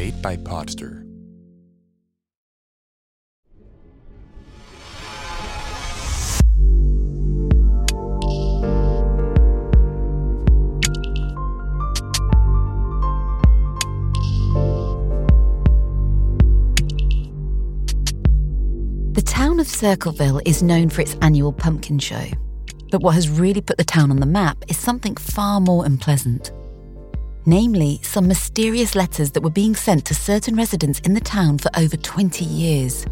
Made by Podster. The town of Circleville is known for its annual pumpkin show. But what has really put the town on the map is something far more unpleasant. Namely, some mysterious letters that were being sent to certain residents in the town for over 20 years.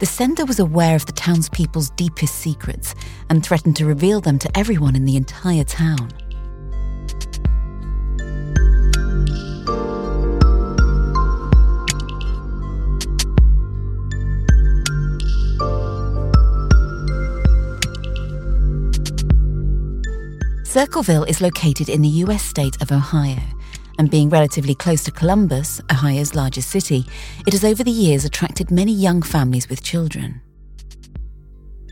The sender was aware of the townspeople's deepest secrets and threatened to reveal them to everyone in the entire town. Circleville is located in the US state of Ohio, and being relatively close to Columbus, Ohio's largest city, it has over the years attracted many young families with children.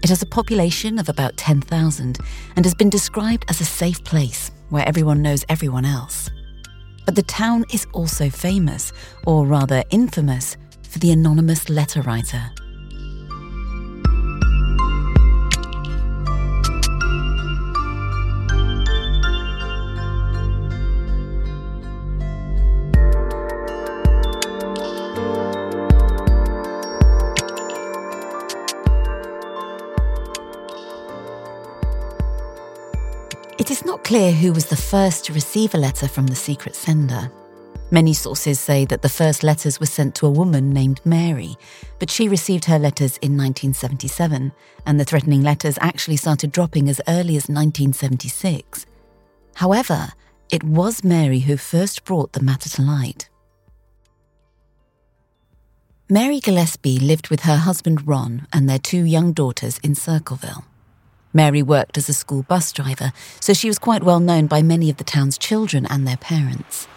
It has a population of about 10,000 and has been described as a safe place where everyone knows everyone else. But the town is also famous, or rather infamous, for the anonymous letter writer. Clear who was the first to receive a letter from the secret sender. Many sources say that the first letters were sent to a woman named Mary, but she received her letters in 1977, and the threatening letters actually started dropping as early as 1976. However, it was Mary who first brought the matter to light. Mary Gillispie lived with her husband Ron and their two young daughters in Circleville. Mary worked as a school bus driver, so she was quite well known by many of the town's children and their parents.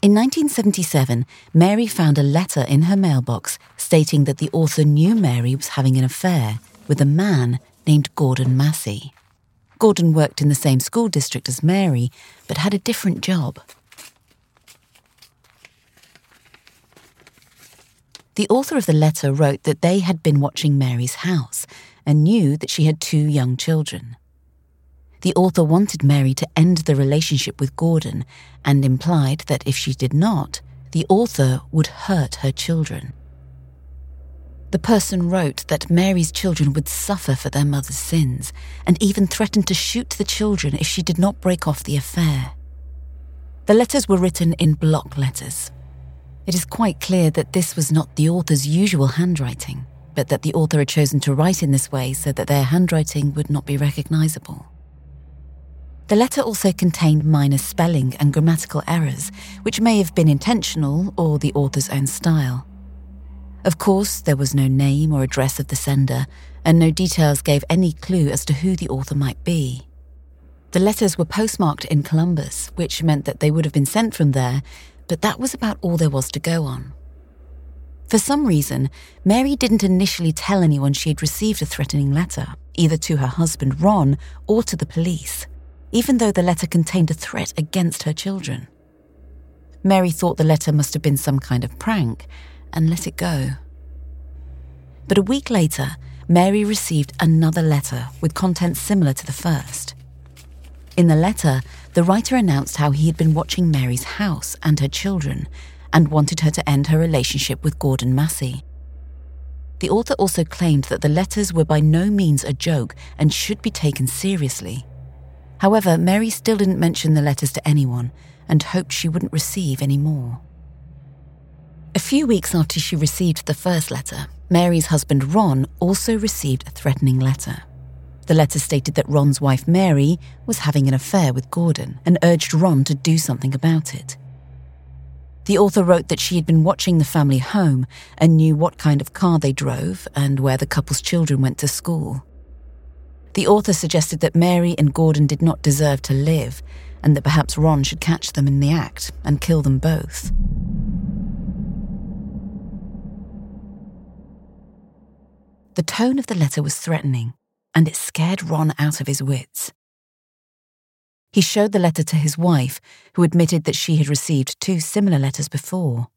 In 1977, Mary found a letter in her mailbox stating that the author knew Mary was having an affair with a man named Gordon Massie. Gordon worked in the same school district as Mary, but had a different job. The author of the letter wrote that they had been watching Mary's house and knew that she had two young children. The author wanted Mary to end the relationship with Gordon and implied that if she did not, the author would hurt her children. The person wrote that Mary's children would suffer for their mother's sins and even threatened to shoot the children if she did not break off the affair. The letters were written in block letters. It is quite clear that this was not the author's usual handwriting, but that the author had chosen to write in this way so that their handwriting would not be recognizable. The letter also contained minor spelling and grammatical errors, which may have been intentional or the author's own style. Of course, there was no name or address of the sender, and no details gave any clue as to who the author might be. The letters were postmarked in Columbus, which meant that they would have been sent from there, but that was about all there was to go on. For some reason, Mary didn't initially tell anyone she had received a threatening letter, either to her husband Ron or to the police even though the letter contained a threat against her children. Mary thought the letter must have been some kind of prank and let it go. But a week later, Mary received another letter with content similar to the first. In the letter, the writer announced how he had been watching Mary's house and her children and wanted her to end her relationship with Gordon Massie. The author also claimed that the letters were by no means a joke and should be taken seriously. However, Mary still didn't mention the letters to anyone and hoped she wouldn't receive any more. A few weeks after she received the first letter, Mary's husband Ron also received a threatening letter. The letter stated that Ron's wife Mary was having an affair with Gordon and urged Ron to do something about it. The author wrote that she had been watching the family home and knew what kind of car they drove and where the couple's children went to school. The author suggested that Mary and Gordon did not deserve to live and that perhaps Ron should catch them in the act and kill them both. The tone of the letter was threatening, and it scared Ron out of his wits. He showed the letter to his wife, who admitted that she had received two similar letters before.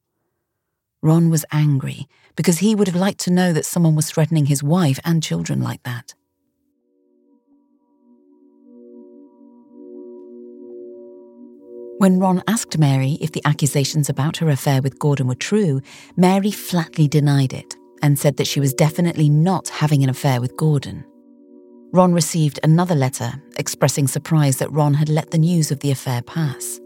Ron was angry because he would have liked to know that someone was threatening his wife and children like that. When Ron asked Mary if the accusations about her affair with Gordon were true, Mary flatly denied it and said that she was definitely not having an affair with Gordon. Ron received another letter expressing surprise that Ron had let the news of the affair pass.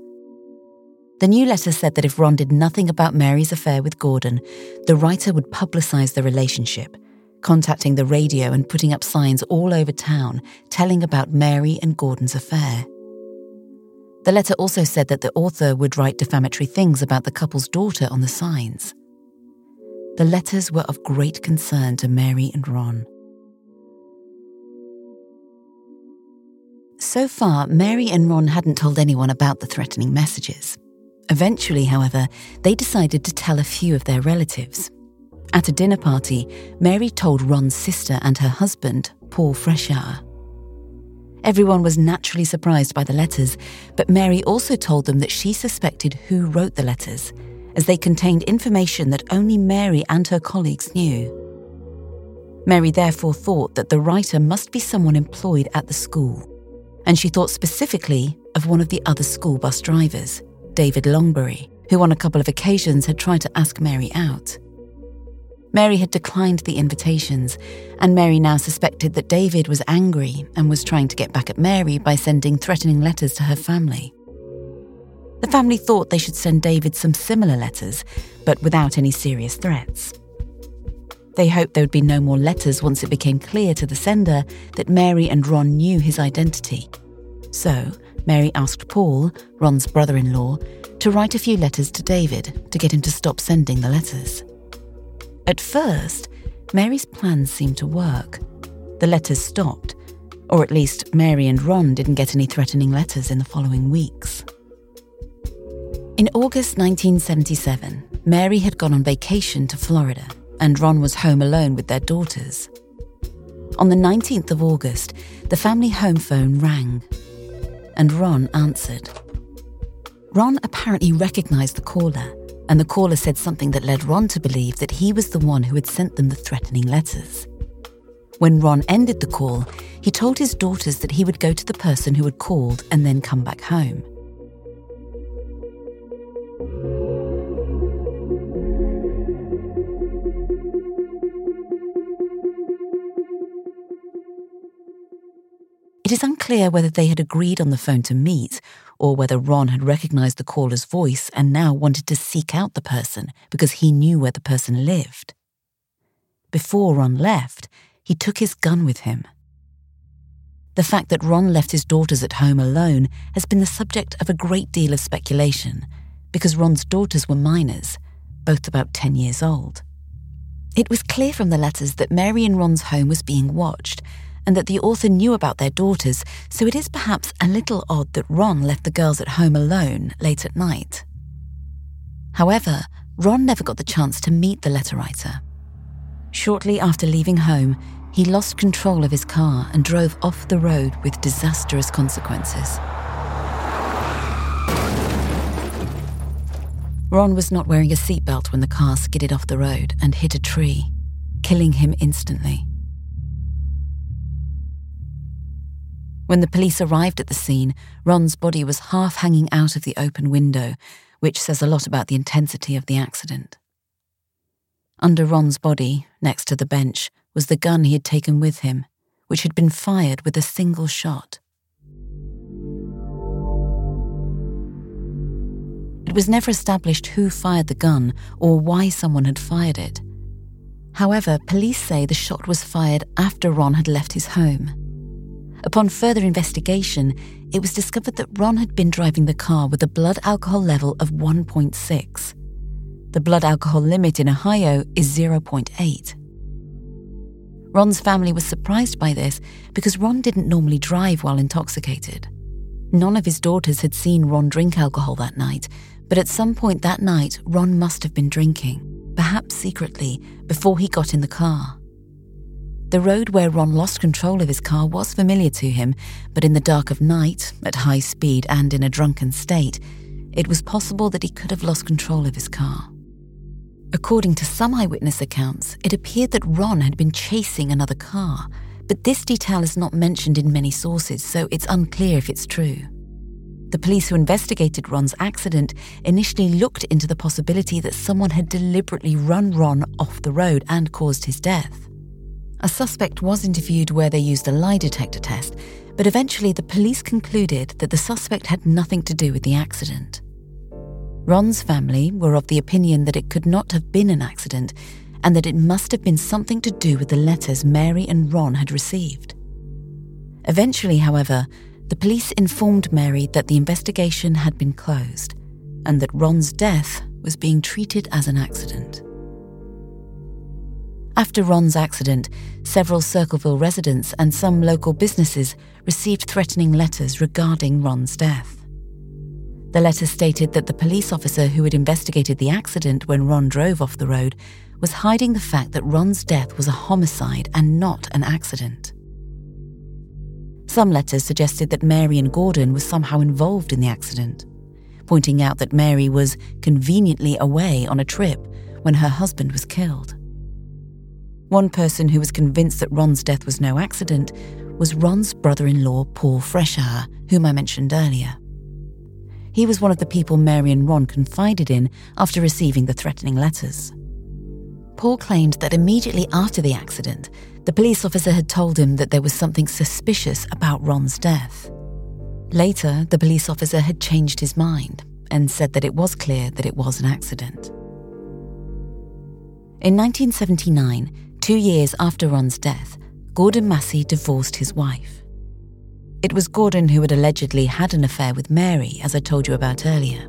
The new letter said that if Ron did nothing about Mary's affair with Gordon, the writer would publicise the relationship, contacting the radio and putting up signs all over town telling about Mary and Gordon's affair. The letter also said that the author would write defamatory things about the couple's daughter on the signs. The letters were of great concern to Mary and Ron. So far, Mary and Ron hadn't told anyone about the threatening messages. Eventually, however, they decided to tell a few of their relatives. At a dinner party, Mary told Ron's sister and her husband, Paul Freshour. Everyone was naturally surprised by the letters, but Mary also told them that she suspected who wrote the letters, as they contained information that only Mary and her colleagues knew. Mary therefore thought that the writer must be someone employed at the school and she thought specifically of one of the other school bus drivers, David Longberry, who on a couple of occasions had tried to ask Mary out. Mary had declined the invitations, and Mary now suspected that David was angry and was trying to get back at Mary by sending threatening letters to her family. The family thought they should send David some similar letters, but without any serious threats. They hoped there would be no more letters once it became clear to the sender that Mary and Ron knew his identity. So, Mary asked Paul, Ron's brother in law, to write a few letters to David to get him to stop sending the letters. At first, Mary's plans seemed to work. The letters stopped, or at least Mary and Ron didn't get any threatening letters in the following weeks. In August 1977, Mary had gone on vacation to Florida and Ron was home alone with their daughters. On the 19th of August, the family home phone rang, and Ron answered. Ron apparently recognized the caller, and the caller said something that led Ron to believe that he was the one who had sent them the threatening letters. When Ron ended the call, he told his daughters that he would go to the person who had called and then come back home. It is unclear whether they had agreed on the phone to meet, or whether Ron had recognized the caller's voice and now wanted to seek out the person because he knew where the person lived. Before Ron left, he took his gun with him. The fact that Ron left his daughters at home alone has been the subject of a great deal of speculation because Ron's daughters were minors, both about 10 years old. It was clear from the letters that Mary and Ron's home was being watched and that the author knew about their daughters, so it is perhaps a little odd that Ron left the girls at home alone late at night. However, Ron never got the chance to meet the letter writer. Shortly after leaving home, he lost control of his car and drove off the road with disastrous consequences. Ron was not wearing a seatbelt when the car skidded off the road and hit a tree killing him instantly. When the police arrived at the scene, Ron's body was half hanging out of the open window, which says a lot about the intensity of the accident. Under Ron's body, next to the bench, was the gun he had taken with him, which had been fired with a single shot. It was never established who fired the gun or why someone had fired it. However, police say the shot was fired after Ron had left his home. Upon further investigation, it was discovered that Ron had been driving the car with a blood alcohol level of 1.6. The blood alcohol limit in Ohio is 0.8. Ron's family was surprised by this because Ron didn't normally drive while intoxicated. None of his daughters had seen Ron drink alcohol that night, but at some point that night, Ron must have been drinking, perhaps secretly, before he got in the car. The road where Ron lost control of his car was familiar to him, but in the dark of night, at high speed, and in a drunken state, it was possible that he could have lost control of his car. According to some eyewitness accounts, it appeared that Ron had been chasing another car, but this detail is not mentioned in many sources, so it's unclear if it's true. The police who investigated Ron's accident initially looked into the possibility that someone had deliberately run Ron off the road and caused his death. A suspect was interviewed where they used a lie detector test, but eventually the police concluded that the suspect had nothing to do with the accident. Ron's family were of the opinion that it could not have been an accident and that it must have been something to do with the letters Mary and Ron had received. Eventually, however, the police informed Mary that the investigation had been closed and that Ron's death was being treated as an accident. After Ron's accident, several Circleville residents and some local businesses received threatening letters regarding Ron's death. The letters stated that the police officer who had investigated the accident when Ron drove off the road was hiding the fact that Ron's death was a homicide and not an accident. Some letters suggested that Mary and Gordon were somehow involved in the accident, pointing out that Mary was conveniently away on a trip when her husband was killed. One person who was convinced that Ron's death was no accident was Ron's brother in law, Paul Freshour, whom I mentioned earlier. He was one of the people Mary and Ron confided in after receiving the threatening letters. Paul claimed that immediately after the accident, the police officer had told him that there was something suspicious about Ron's death. Later, the police officer had changed his mind and said that it was clear that it was an accident. In 1979, two years after Ron's death, Gordon Massie divorced his wife. It was Gordon who had allegedly had an affair with Mary, as I told you about earlier.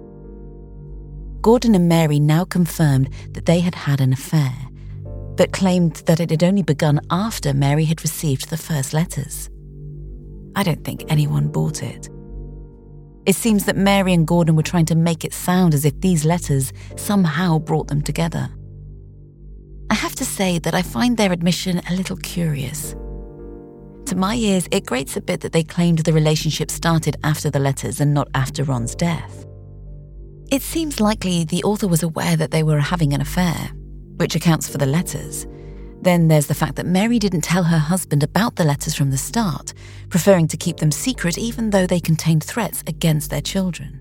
Gordon and Mary now confirmed that they had had an affair but claimed that it had only begun after Mary had received the first letters. I don't think anyone bought it. It seems that Mary and Gordon were trying to make it sound as if these letters somehow brought them together. I have to say that I find their admission a little curious. To my ears, it grates a bit that they claimed the relationship started after the letters and not after Ron's death. It seems likely the author was aware that they were having an affair which accounts for the letters. Then there's the fact that Mary didn't tell her husband about the letters from the start, preferring to keep them secret even though they contained threats against their children.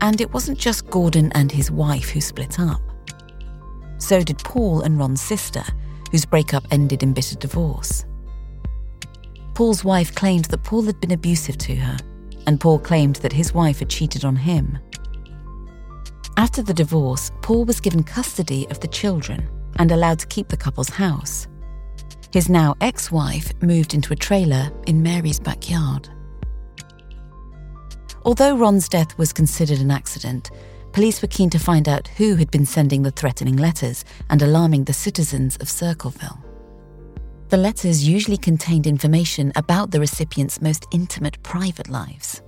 And it wasn't just Gordon and his wife who split up. So did Paul and Ron's sister, whose breakup ended in bitter divorce. Paul's wife claimed that Paul had been abusive to her, and Paul claimed that his wife had cheated on him. After the divorce, Paul was given custody of the children and allowed to keep the couple's house. His now ex wife moved into a trailer in Mary's backyard. Although Ron's death was considered an accident, police were keen to find out who had been sending the threatening letters and alarming the citizens of Circleville. The letters usually contained information about the recipients' most intimate private lives.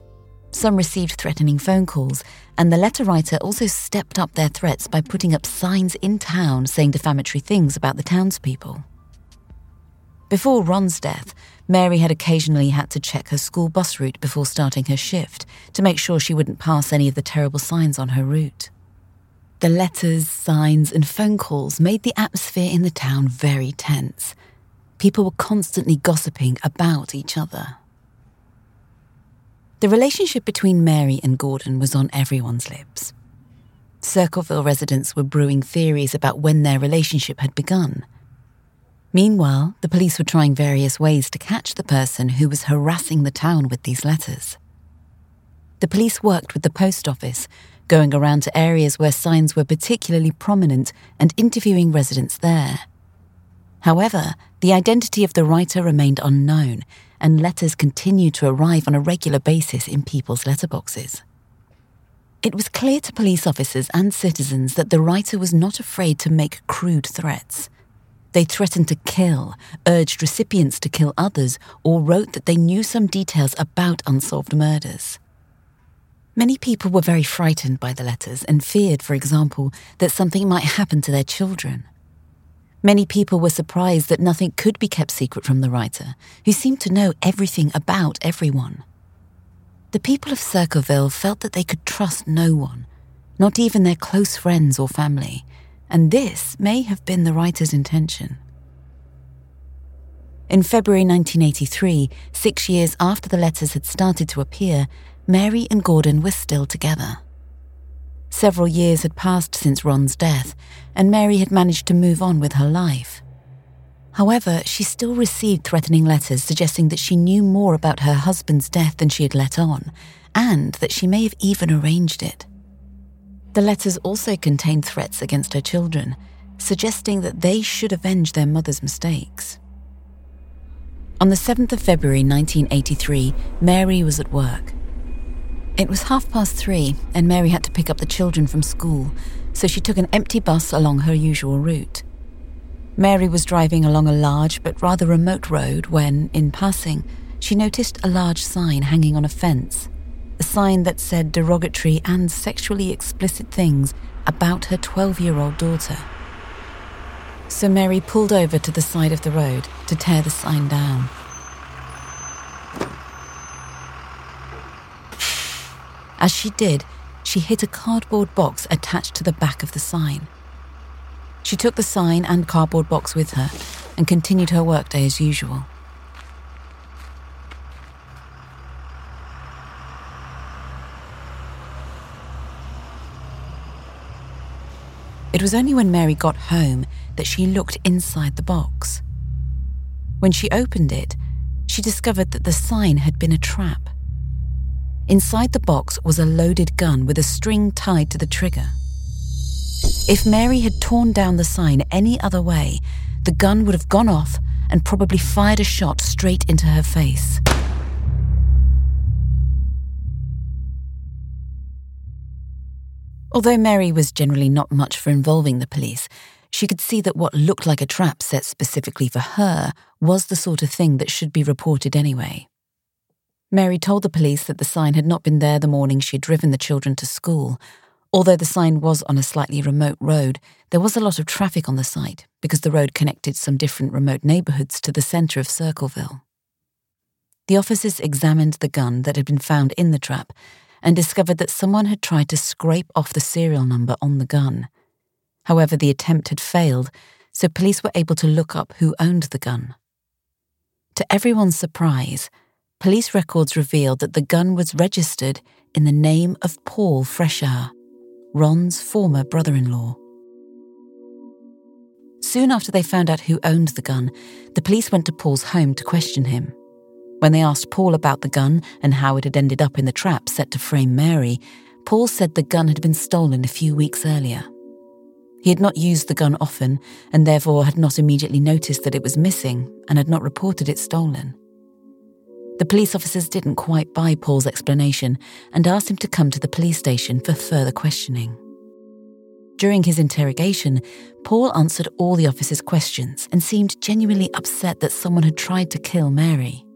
Some received threatening phone calls, and the letter writer also stepped up their threats by putting up signs in town saying defamatory things about the townspeople. Before Ron's death, Mary had occasionally had to check her school bus route before starting her shift to make sure she wouldn't pass any of the terrible signs on her route. The letters, signs, and phone calls made the atmosphere in the town very tense. People were constantly gossiping about each other. The relationship between Mary and Gordon was on everyone's lips. Circleville residents were brewing theories about when their relationship had begun. Meanwhile, the police were trying various ways to catch the person who was harassing the town with these letters. The police worked with the post office, going around to areas where signs were particularly prominent and interviewing residents there. However, the identity of the writer remained unknown, and letters continued to arrive on a regular basis in people's letterboxes. It was clear to police officers and citizens that the writer was not afraid to make crude threats. They threatened to kill, urged recipients to kill others, or wrote that they knew some details about unsolved murders. Many people were very frightened by the letters and feared, for example, that something might happen to their children. Many people were surprised that nothing could be kept secret from the writer, who seemed to know everything about everyone. The people of Circleville felt that they could trust no one, not even their close friends or family, and this may have been the writer's intention. In February 1983, six years after the letters had started to appear, Mary and Gordon were still together. Several years had passed since Ron's death, and Mary had managed to move on with her life. However, she still received threatening letters suggesting that she knew more about her husband's death than she had let on, and that she may have even arranged it. The letters also contained threats against her children, suggesting that they should avenge their mother's mistakes. On the 7th of February 1983, Mary was at work. It was half past three, and Mary had to pick up the children from school, so she took an empty bus along her usual route. Mary was driving along a large but rather remote road when, in passing, she noticed a large sign hanging on a fence. A sign that said derogatory and sexually explicit things about her 12 year old daughter. So Mary pulled over to the side of the road to tear the sign down. As she did, she hit a cardboard box attached to the back of the sign. She took the sign and cardboard box with her and continued her workday as usual. It was only when Mary got home that she looked inside the box. When she opened it, she discovered that the sign had been a trap. Inside the box was a loaded gun with a string tied to the trigger. If Mary had torn down the sign any other way, the gun would have gone off and probably fired a shot straight into her face. Although Mary was generally not much for involving the police, she could see that what looked like a trap set specifically for her was the sort of thing that should be reported anyway. Mary told the police that the sign had not been there the morning she had driven the children to school, Although the sign was on a slightly remote road, there was a lot of traffic on the site because the road connected some different remote neighbourhoods to the centre of Circleville. The officers examined the gun that had been found in the trap and discovered that someone had tried to scrape off the serial number on the gun. However, the attempt had failed, so police were able to look up who owned the gun. To everyone's surprise, police records revealed that the gun was registered in the name of Paul Freshour, Ron's former brother in law. Soon after they found out who owned the gun, the police went to Paul's home to question him. When they asked Paul about the gun and how it had ended up in the trap set to frame Mary, Paul said the gun had been stolen a few weeks earlier. He had not used the gun often and therefore had not immediately noticed that it was missing and had not reported it stolen. The police officers didn't quite buy Paul's explanation and asked him to come to the police station for further questioning. During his interrogation, Paul answered all the officers' questions and seemed genuinely upset that someone had tried to kill Mary.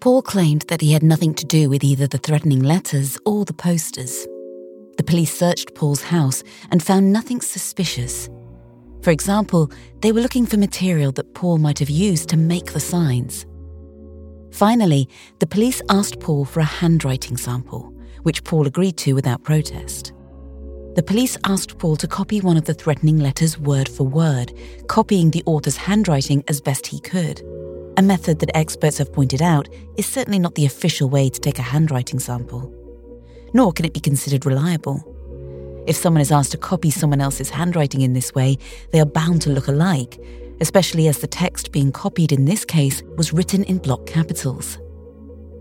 Paul claimed that he had nothing to do with either the threatening letters or the posters. The police searched Paul's house and found nothing suspicious. For example, they were looking for material that Paul might have used to make the signs. Finally, the police asked Paul for a handwriting sample, which Paul agreed to without protest. The police asked Paul to copy one of the threatening letters word for word, copying the author's handwriting as best he could. A method that experts have pointed out is certainly not the official way to take a handwriting sample. Nor can it be considered reliable. If someone is asked to copy someone else's handwriting in this way, they are bound to look alike, especially as the text being copied in this case was written in block capitals.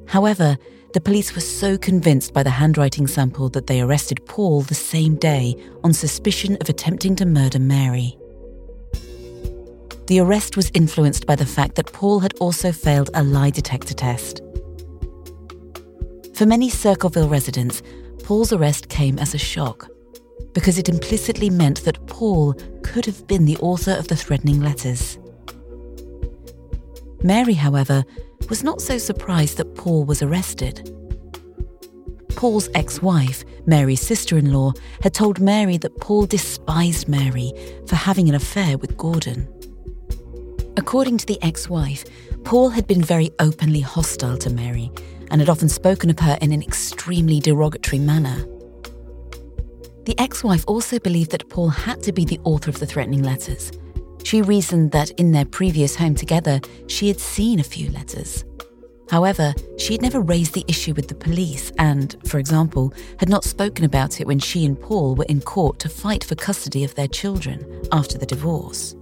However, the police were so convinced by the handwriting sample that they arrested Paul the same day on suspicion of attempting to murder Mary. The arrest was influenced by the fact that Paul had also failed a lie detector test. For many Circleville residents, Paul's arrest came as a shock because it implicitly meant that Paul could have been the author of the threatening letters. Mary, however, was not so surprised that Paul was arrested. Paul's ex wife, Mary's sister in law, had told Mary that Paul despised Mary for having an affair with Gordon. According to the ex wife, Paul had been very openly hostile to Mary and had often spoken of her in an extremely derogatory manner. The ex wife also believed that Paul had to be the author of the threatening letters she reasoned that in their previous home together, she had seen a few letters. However, she had never raised the issue with the police and, for example, had not spoken about it when she and Paul were in court to fight for custody of their children after the divorce.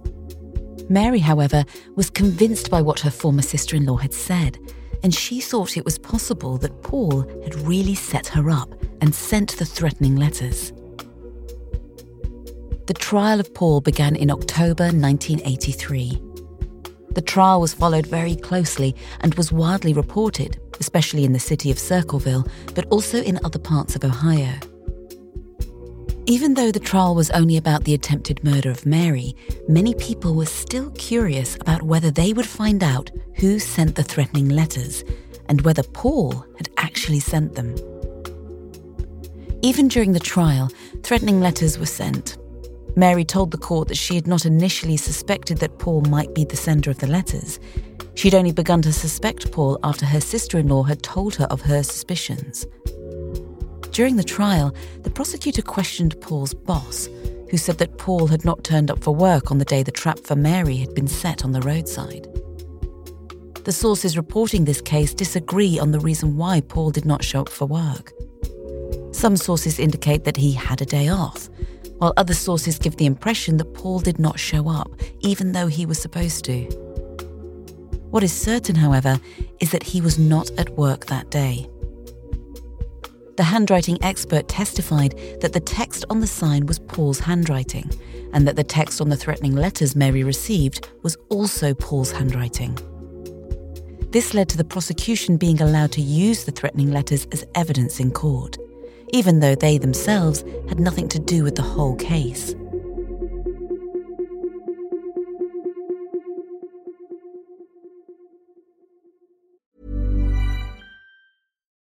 Mary, however, was convinced by what her former sister in law had said, and she thought it was possible that Paul had really set her up and sent the threatening letters. The trial of Paul began in October 1983. The trial was followed very closely and was widely reported, especially in the city of Circleville, but also in other parts of Ohio. Even though the trial was only about the attempted murder of Mary, many people were still curious about whether they would find out who sent the threatening letters and whether Paul had actually sent them. Even during the trial, threatening letters were sent, Mary told the court that she had not initially suspected that Paul might be the sender of the letters. She'd only begun to suspect Paul after her sister in law had told her of her suspicions. During the trial, the prosecutor questioned Paul's boss, who said that Paul had not turned up for work on the day the trap for Mary had been set on the roadside. The sources reporting this case disagree on the reason why Paul did not show up for work. Some sources indicate that he had a day off, while other sources give the impression that Paul did not show up, even though he was supposed to. What is certain, however, is that he was not at work that day. The handwriting expert testified that the text on the sign was Paul's handwriting, and that the text on the threatening letters Mary received was also Paul's handwriting. This led to the prosecution being allowed to use the threatening letters as evidence in court even though they themselves had nothing to do with the whole case.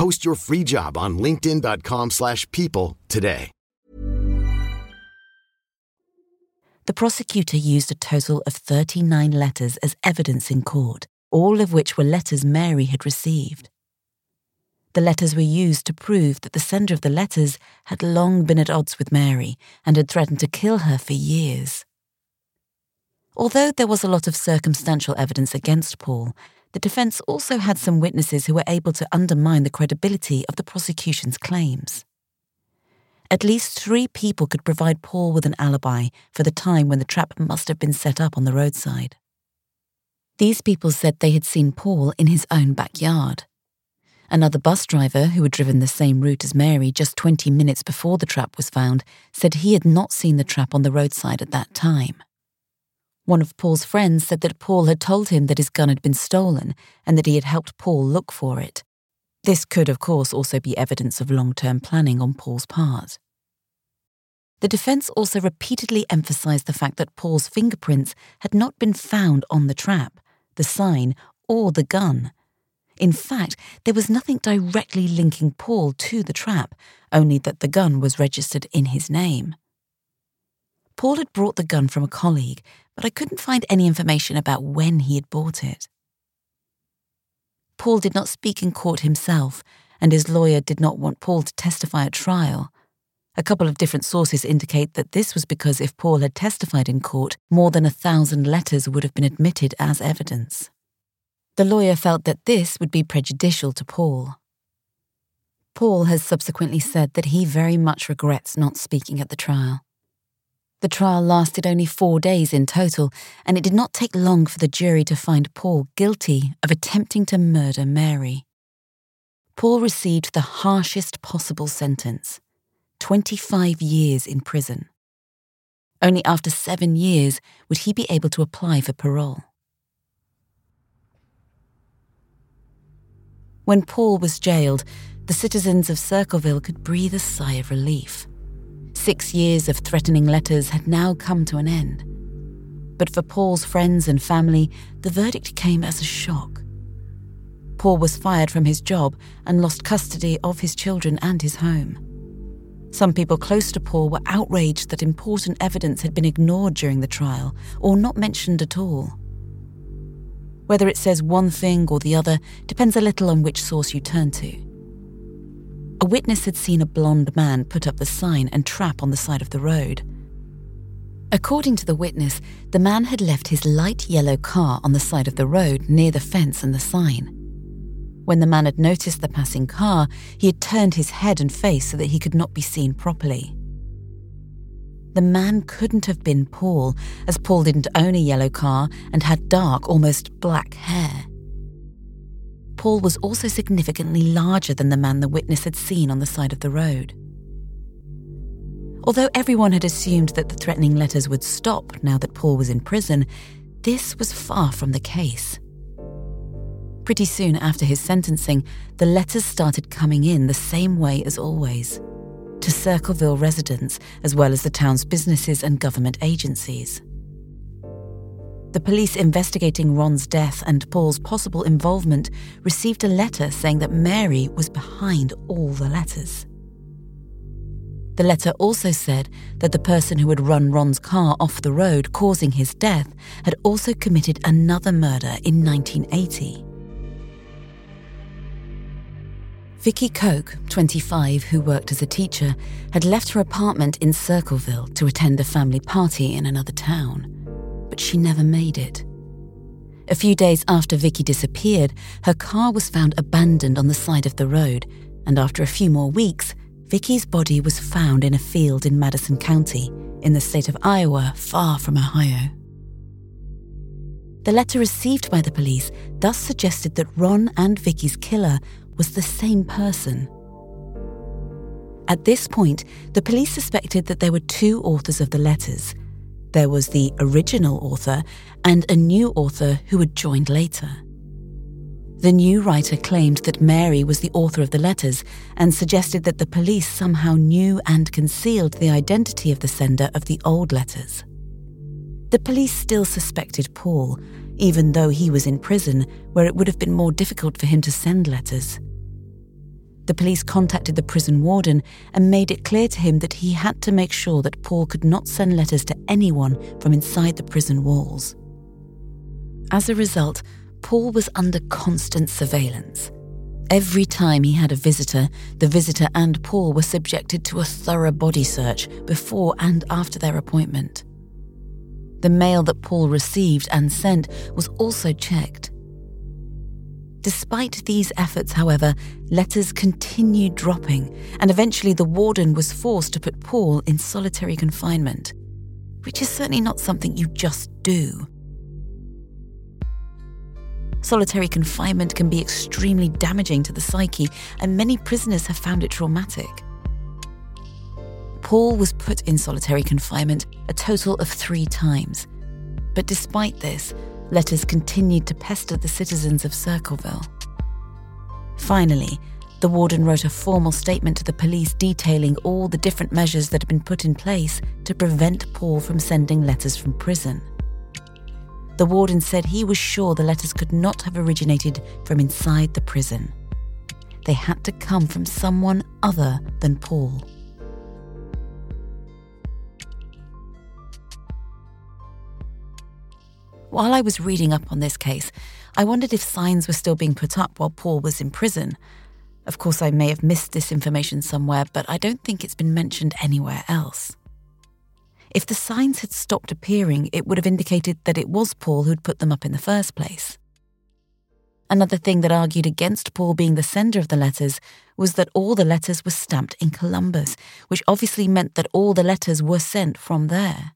Post your free job on linkedin.com slash people today. the prosecutor used a total of 39 letters as evidence in court, all of which were letters Mary had received. The letters were used to prove that the sender of the letters had long been at odds with Mary and had threatened to kill her for years. Although there was a lot of circumstantial evidence against Paul, the defense also had some witnesses who were able to undermine the credibility of the prosecution's claims. At least three people could provide Paul with an alibi for the time when the trap must have been set up on the roadside. These people said they had seen Paul in his own backyard. Another bus driver who had driven the same route as Mary just 20 minutes before the trap was found said he had not seen the trap on the roadside at that time. One of Paul's friends said that Paul had told him that his gun had been stolen and that he had helped Paul look for it. This could, of course, also be evidence of long term planning on Paul's part. The defense also repeatedly emphasized the fact that Paul's fingerprints had not been found on the trap, the sign, or the gun. In fact, there was nothing directly linking Paul to the trap, only that the gun was registered in his name. Paul had brought the gun from a colleague, but I couldn't find any information about when he had bought it. Paul did not speak in court himself, and his lawyer did not want Paul to testify at trial. A couple of different sources indicate that this was because if Paul had testified in court, more than a thousand letters would have been admitted as evidence. The lawyer felt that this would be prejudicial to Paul. Paul has subsequently said that he very much regrets not speaking at the trial. The trial lasted only four days in total, and it did not take long for the jury to find Paul guilty of attempting to murder Mary. Paul received the harshest possible sentence 25 years in prison. Only after seven years would he be able to apply for parole. When Paul was jailed, the citizens of Circleville could breathe a sigh of relief. Six years of threatening letters had now come to an end. But for Paul's friends and family, the verdict came as a shock. Paul was fired from his job and lost custody of his children and his home. Some people close to Paul were outraged that important evidence had been ignored during the trial or not mentioned at all. Whether it says one thing or the other depends a little on which source you turn to. A witness had seen a blond man put up the sign and trap on the side of the road. According to the witness, the man had left his light yellow car on the side of the road near the fence and the sign. When the man had noticed the passing car, he had turned his head and face so that he could not be seen properly. The man couldn't have been Paul, as Paul didn't own a yellow car and had dark, almost black hair. Paul was also significantly larger than the man the witness had seen on the side of the road. Although everyone had assumed that the threatening letters would stop now that Paul was in prison, this was far from the case. Pretty soon after his sentencing, the letters started coming in the same way as always to Circleville residents, as well as the town's businesses and government agencies. The police investigating Ron's death and Paul's possible involvement received a letter saying that Mary was behind all the letters. The letter also said that the person who had run Ron's car off the road, causing his death, had also committed another murder in 1980. Vicky Koch, 25, who worked as a teacher, had left her apartment in Circleville to attend a family party in another town but she never made it. A few days after Vicky disappeared, her car was found abandoned on the side of the road, and after a few more weeks, Vicky's body was found in a field in Madison County, in the state of Iowa, far from Ohio. The letter received by the police thus suggested that Ron and Vicky's killer was the same person. At this point, the police suspected that there were two authors of the letters there was the original author and a new author who had joined later. The new writer claimed that Mary was the author of the letters and suggested that the police somehow knew and concealed the identity of the sender of the old letters. The police still suspected Paul, even though he was in prison where it would have been more difficult for him to send letters. The police contacted the prison warden and made it clear to him that he had to make sure that Paul could not send letters to anyone from inside the prison walls. As a result, Paul was under constant surveillance. Every time he had a visitor, the visitor and Paul were subjected to a thorough body search before and after their appointment. The mail that Paul received and sent was also checked. Despite these efforts, however, letters continued dropping, and eventually the warden was forced to put Paul in solitary confinement, which is certainly not something you just do. Solitary confinement can be extremely damaging to the psyche, and many prisoners have found it traumatic. Paul was put in solitary confinement a total of three times. But despite this, letters continued to pester the citizens of Circleville. Finally, the warden wrote a formal statement to the police detailing all the different measures that had been put in place to prevent Paul from sending letters from prison. The warden said he was sure the letters could not have originated from inside the prison. They had to come from someone other than Paul. While I was reading up on this case, I wondered if signs were still being put up while Paul was in prison. Of course, I may have missed this information somewhere, but I don't think it's been mentioned anywhere else. If the signs had stopped appearing, it would have indicated that it was Paul who'd put them up in the first place. Another thing that argued against Paul being the sender of the letters was that all the letters were stamped in Columbus, which obviously meant that all the letters were sent from there.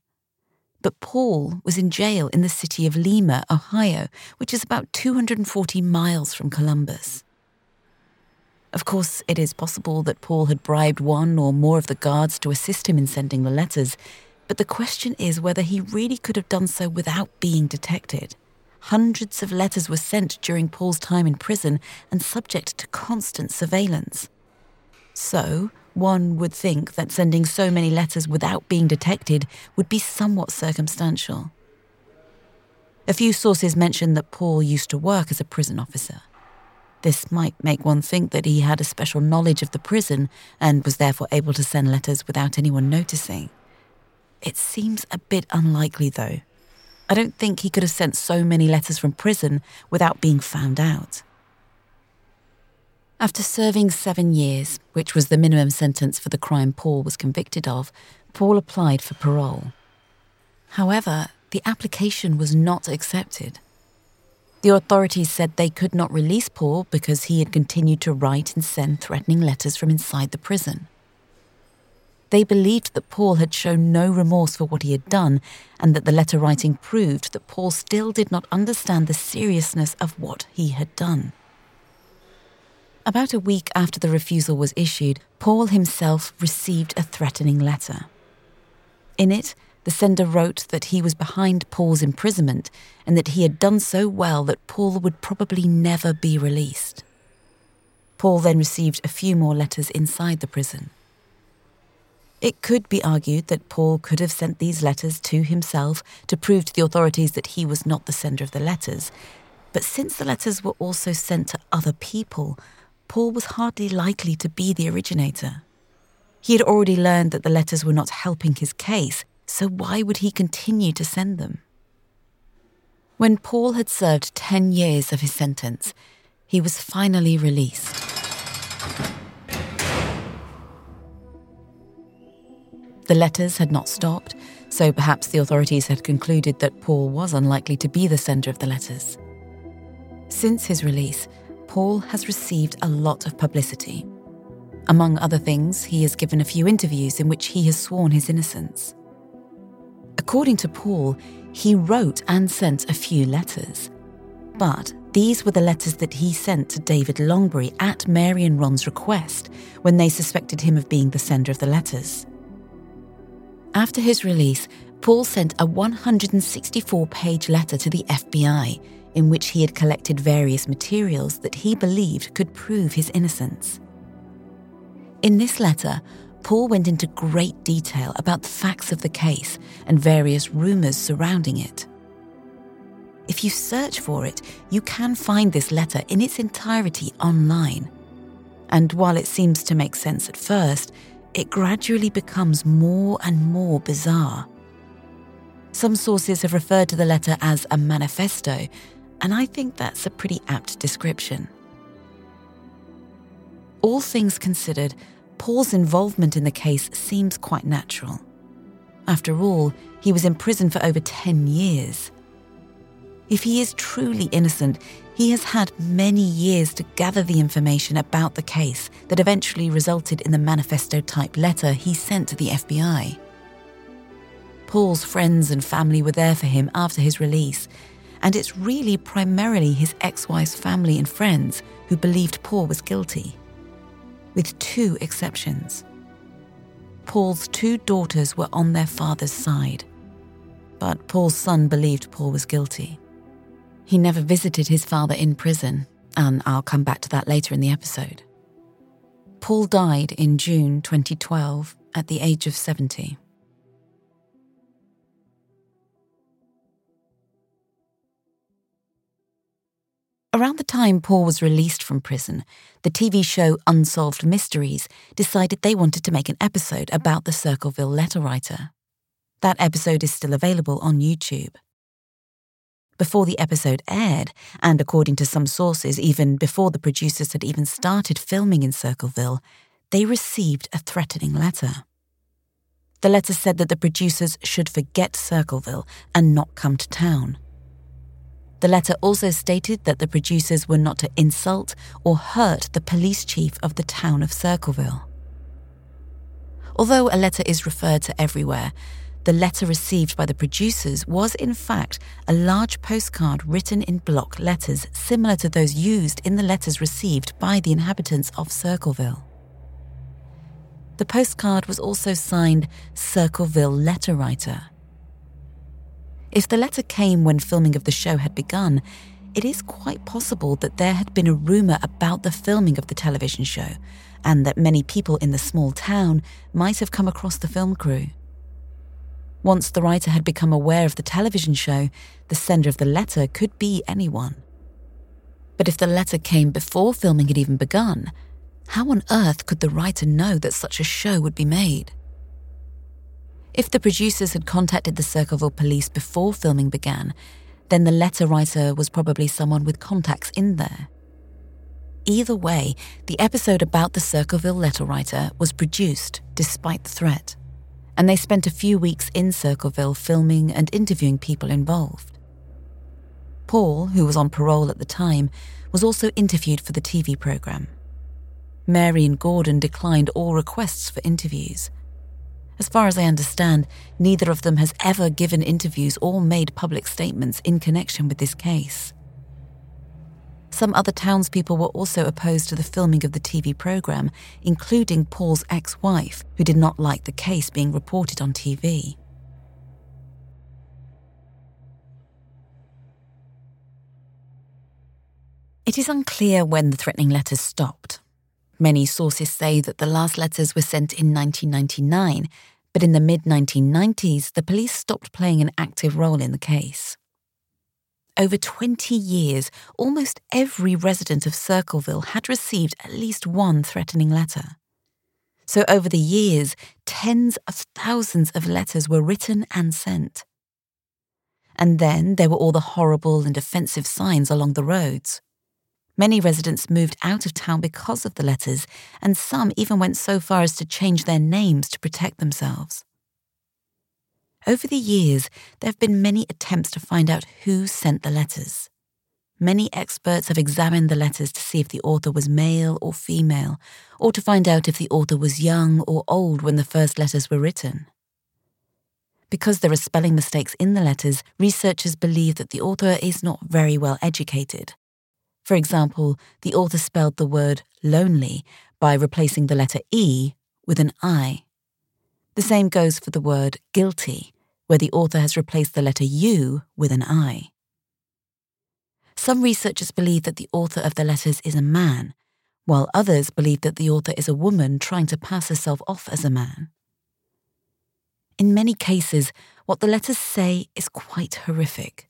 But Paul was in jail in the city of Lima, Ohio, which is about 240 miles from Columbus. Of course, it is possible that Paul had bribed one or more of the guards to assist him in sending the letters, but the question is whether he really could have done so without being detected. Hundreds of letters were sent during Paul's time in prison and subject to constant surveillance. So, one would think that sending so many letters without being detected would be somewhat circumstantial. A few sources mention that Paul used to work as a prison officer. This might make one think that he had a special knowledge of the prison and was therefore able to send letters without anyone noticing. It seems a bit unlikely, though. I don't think he could have sent so many letters from prison without being found out. After serving seven years, which was the minimum sentence for the crime Paul was convicted of, Paul applied for parole. However, the application was not accepted. The authorities said they could not release Paul because he had continued to write and send threatening letters from inside the prison. They believed that Paul had shown no remorse for what he had done, and that the letter writing proved that Paul still did not understand the seriousness of what he had done. About a week after the refusal was issued, Paul himself received a threatening letter. In it, the sender wrote that he was behind Paul's imprisonment and that he had done so well that Paul would probably never be released. Paul then received a few more letters inside the prison. It could be argued that Paul could have sent these letters to himself to prove to the authorities that he was not the sender of the letters. But since the letters were also sent to other people, Paul was hardly likely to be the originator. He had already learned that the letters were not helping his case, so why would he continue to send them? When Paul had served 10 years of his sentence, he was finally released. The letters had not stopped, so perhaps the authorities had concluded that Paul was unlikely to be the sender of the letters. Since his release, Paul has received a lot of publicity. Among other things, he has given a few interviews in which he has sworn his innocence. According to Paul, he wrote and sent a few letters. But these were the letters that he sent to David Longberry at Mary and Ron's request when they suspected him of being the sender of the letters. After his release, Paul sent a 164 page letter to the FBI in which he had collected various materials that he believed could prove his innocence. In this letter, Paul went into great detail about the facts of the case and various rumours surrounding it. If you search for it, you can find this letter in its entirety online. And while it seems to make sense at first, it gradually becomes more and more bizarre. Some sources have referred to the letter as a manifesto, and I think that's a pretty apt description. All things considered, Paul's involvement in the case seems quite natural. After all, he was in prison for over 10 years. If he is truly innocent, he has had many years to gather the information about the case that eventually resulted in the manifesto type letter he sent to the FBI. Paul's friends and family were there for him after his release, and it's really primarily his ex wife's family and friends who believed Paul was guilty. With two exceptions. Paul's two daughters were on their father's side, but Paul's son believed Paul was guilty. He never visited his father in prison, and I'll come back to that later in the episode. Paul died in June 2012 at the age of 70. Around the time Paul was released from prison, the TV show Unsolved Mysteries decided they wanted to make an episode about the Circleville letter writer. That episode is still available on YouTube. Before the episode aired, and according to some sources, even before the producers had even started filming in Circleville, they received a threatening letter. The letter said that the producers should forget Circleville and not come to town. The letter also stated that the producers were not to insult or hurt the police chief of the town of Circleville. Although a letter is referred to everywhere, the letter received by the producers was, in fact, a large postcard written in block letters similar to those used in the letters received by the inhabitants of Circleville. The postcard was also signed Circleville Letter Writer. If the letter came when filming of the show had begun, it is quite possible that there had been a rumour about the filming of the television show, and that many people in the small town might have come across the film crew. Once the writer had become aware of the television show, the sender of the letter could be anyone. But if the letter came before filming had even begun, how on earth could the writer know that such a show would be made? If the producers had contacted the Circleville police before filming began, then the letter writer was probably someone with contacts in there. Either way, the episode about the Circleville letter writer was produced despite the threat and they spent a few weeks in Circleville filming and interviewing people involved. Paul, who was on parole at the time, was also interviewed for the TV programme. Mary and Gordon declined all requests for interviews. As far as I understand, neither of them has ever given interviews or made public statements in connection with this case. Some other townspeople were also opposed to the filming of the TV programme, including Paul's ex wife, who did not like the case being reported on TV. It is unclear when the threatening letters stopped. Many sources say that the last letters were sent in 1999, but in the mid 1990s, the police stopped playing an active role in the case. Over 20 years, almost every resident of Circleville had received at least one threatening letter. So, over the years, tens of thousands of letters were written and sent. And then there were all the horrible and offensive signs along the roads. Many residents moved out of town because of the letters, and some even went so far as to change their names to protect themselves. Over the years, there have been many attempts to find out who sent the letters. Many experts have examined the letters to see if the author was male or female, or to find out if the author was young or old when the first letters were written. Because there are spelling mistakes in the letters, researchers believe that the author is not very well educated. For example, the author spelled the word lonely by replacing the letter E with an I. The same goes for the word guilty, where the author has replaced the letter U with an I. Some researchers believe that the author of the letters is a man, while others believe that the author is a woman trying to pass herself off as a man. In many cases, what the letters say is quite horrific.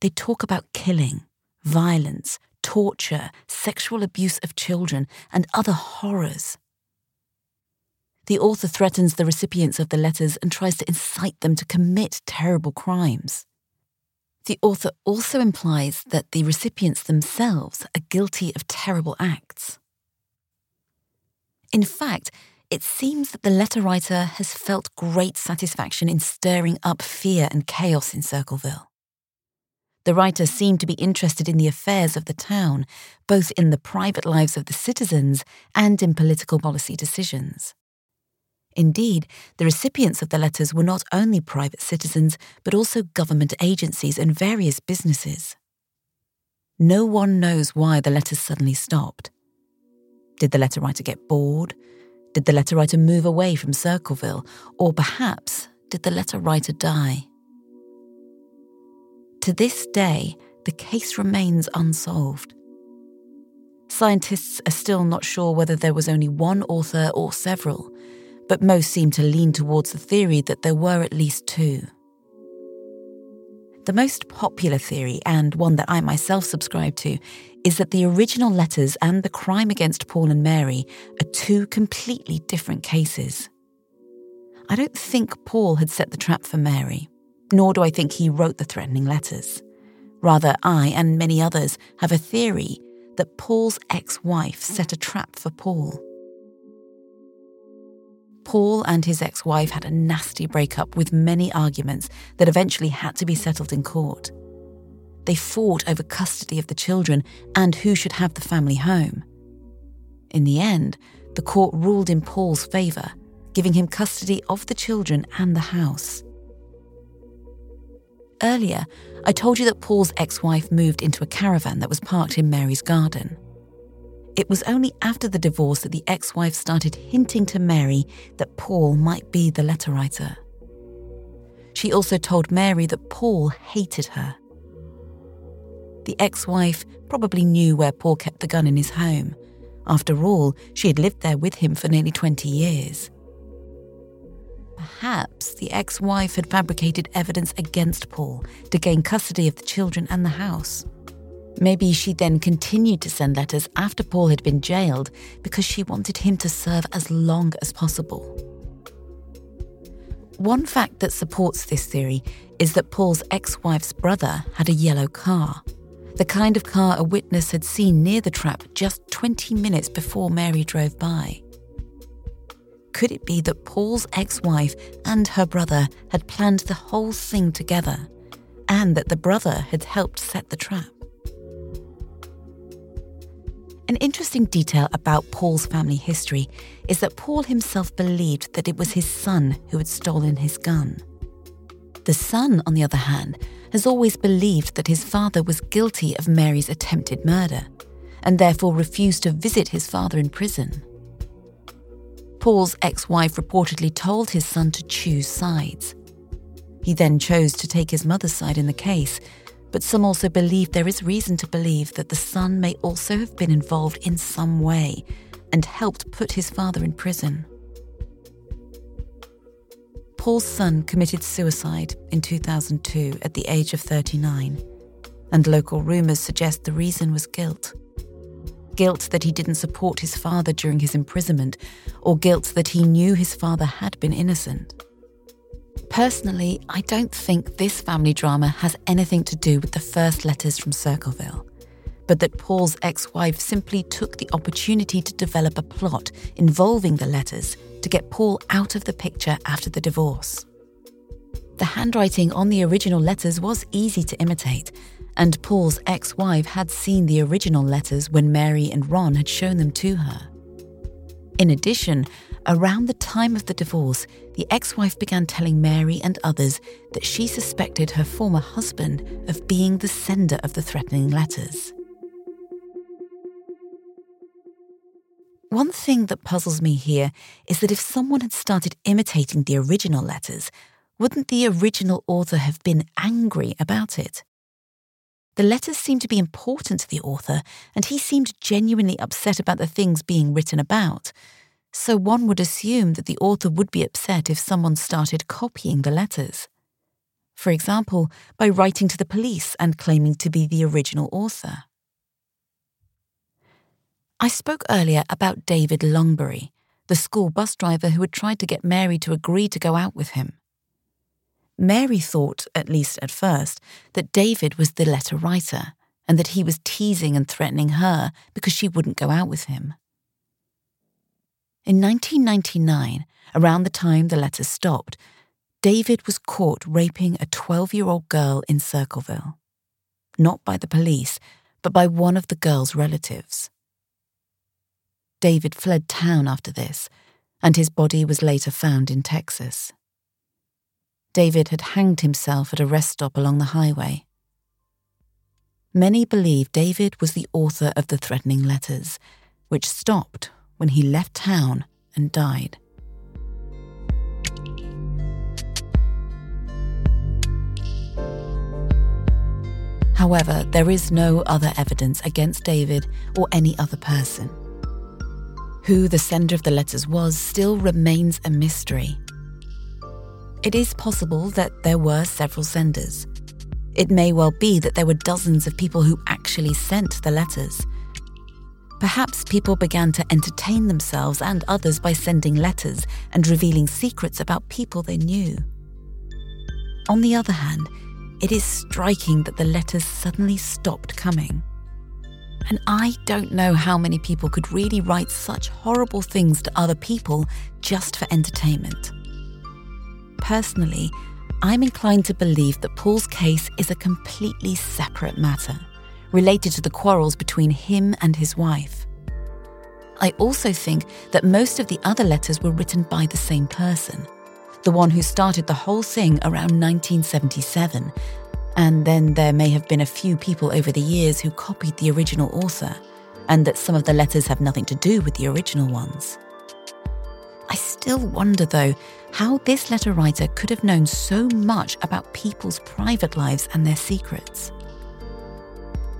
They talk about killing, violence, torture, sexual abuse of children, and other horrors. The author threatens the recipients of the letters and tries to incite them to commit terrible crimes. The author also implies that the recipients themselves are guilty of terrible acts. In fact, it seems that the letter writer has felt great satisfaction in stirring up fear and chaos in Circleville. The writer seemed to be interested in the affairs of the town, both in the private lives of the citizens and in political policy decisions. Indeed, the recipients of the letters were not only private citizens, but also government agencies and various businesses. No one knows why the letters suddenly stopped. Did the letter writer get bored? Did the letter writer move away from Circleville? Or perhaps, did the letter writer die? To this day, the case remains unsolved. Scientists are still not sure whether there was only one author or several, but most seem to lean towards the theory that there were at least two. The most popular theory, and one that I myself subscribe to, is that the original letters and the crime against Paul and Mary are two completely different cases. I don't think Paul had set the trap for Mary, nor do I think he wrote the threatening letters. Rather, I and many others have a theory that Paul's ex wife set a trap for Paul. Paul and his ex wife had a nasty breakup with many arguments that eventually had to be settled in court. They fought over custody of the children and who should have the family home. In the end, the court ruled in Paul's favour, giving him custody of the children and the house. Earlier, I told you that Paul's ex wife moved into a caravan that was parked in Mary's garden. It was only after the divorce that the ex wife started hinting to Mary that Paul might be the letter writer. She also told Mary that Paul hated her. The ex wife probably knew where Paul kept the gun in his home. After all, she had lived there with him for nearly 20 years. Perhaps the ex wife had fabricated evidence against Paul to gain custody of the children and the house. Maybe she then continued to send letters after Paul had been jailed because she wanted him to serve as long as possible. One fact that supports this theory is that Paul's ex wife's brother had a yellow car, the kind of car a witness had seen near the trap just 20 minutes before Mary drove by. Could it be that Paul's ex wife and her brother had planned the whole thing together, and that the brother had helped set the trap? An interesting detail about Paul's family history is that Paul himself believed that it was his son who had stolen his gun. The son, on the other hand, has always believed that his father was guilty of Mary's attempted murder, and therefore refused to visit his father in prison. Paul's ex wife reportedly told his son to choose sides. He then chose to take his mother's side in the case but some also believe there is reason to believe that the son may also have been involved in some way and helped put his father in prison. Paul's son committed suicide in 2002 at the age of 39, and local rumours suggest the reason was guilt. Guilt that he didn't support his father during his imprisonment, or guilt that he knew his father had been innocent. Personally, I don't think this family drama has anything to do with the first letters from Circleville, but that Paul's ex wife simply took the opportunity to develop a plot involving the letters to get Paul out of the picture after the divorce. The handwriting on the original letters was easy to imitate, and Paul's ex wife had seen the original letters when Mary and Ron had shown them to her. In addition, Around the time of the divorce, the ex wife began telling Mary and others that she suspected her former husband of being the sender of the threatening letters. One thing that puzzles me here is that if someone had started imitating the original letters, wouldn't the original author have been angry about it? The letters seemed to be important to the author, and he seemed genuinely upset about the things being written about. So one would assume that the author would be upset if someone started copying the letters. For example, by writing to the police and claiming to be the original author. I spoke earlier about David Longberry, the school bus driver who had tried to get Mary to agree to go out with him. Mary thought, at least at first, that David was the letter writer and that he was teasing and threatening her because she wouldn't go out with him. In 1999, around the time the letters stopped, David was caught raping a 12 year old girl in Circleville. Not by the police, but by one of the girl's relatives. David fled town after this, and his body was later found in Texas. David had hanged himself at a rest stop along the highway. Many believe David was the author of the threatening letters, which stopped when he left town and died. However, there is no other evidence against David or any other person. Who the sender of the letters was still remains a mystery. It is possible that there were several senders. It may well be that there were dozens of people who actually sent the letters. Perhaps people began to entertain themselves and others by sending letters and revealing secrets about people they knew. On the other hand, it is striking that the letters suddenly stopped coming. And I don't know how many people could really write such horrible things to other people just for entertainment. Personally, I'm inclined to believe that Paul's case is a completely separate matter, related to the quarrels between him and his wife. I also think that most of the other letters were written by the same person, the one who started the whole thing around 1977, and then there may have been a few people over the years who copied the original author, and that some of the letters have nothing to do with the original ones. I still wonder, though, how this letter writer could have known so much about people's private lives and their secrets.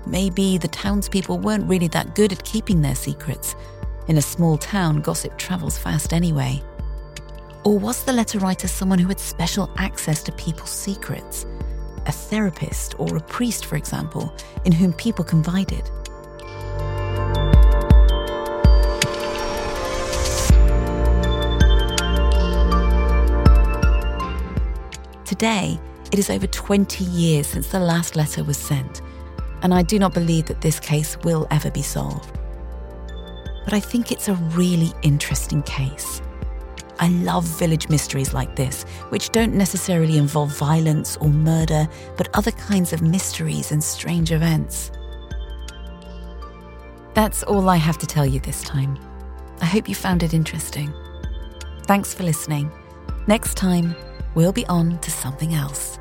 Maybe the townspeople weren't really that good at keeping their secrets. In a small town, gossip travels fast anyway. Or was the letter writer someone who had special access to people's secrets? A therapist or a priest, for example, in whom people confided? Today, it is over 20 years since the last letter was sent, and I do not believe that this case will ever be solved. But I think it's a really interesting case. I love village mysteries like this, which don't necessarily involve violence or murder, but other kinds of mysteries and strange events. That's all I have to tell you this time. I hope you found it interesting. Thanks for listening. Next time, we'll be on to something else.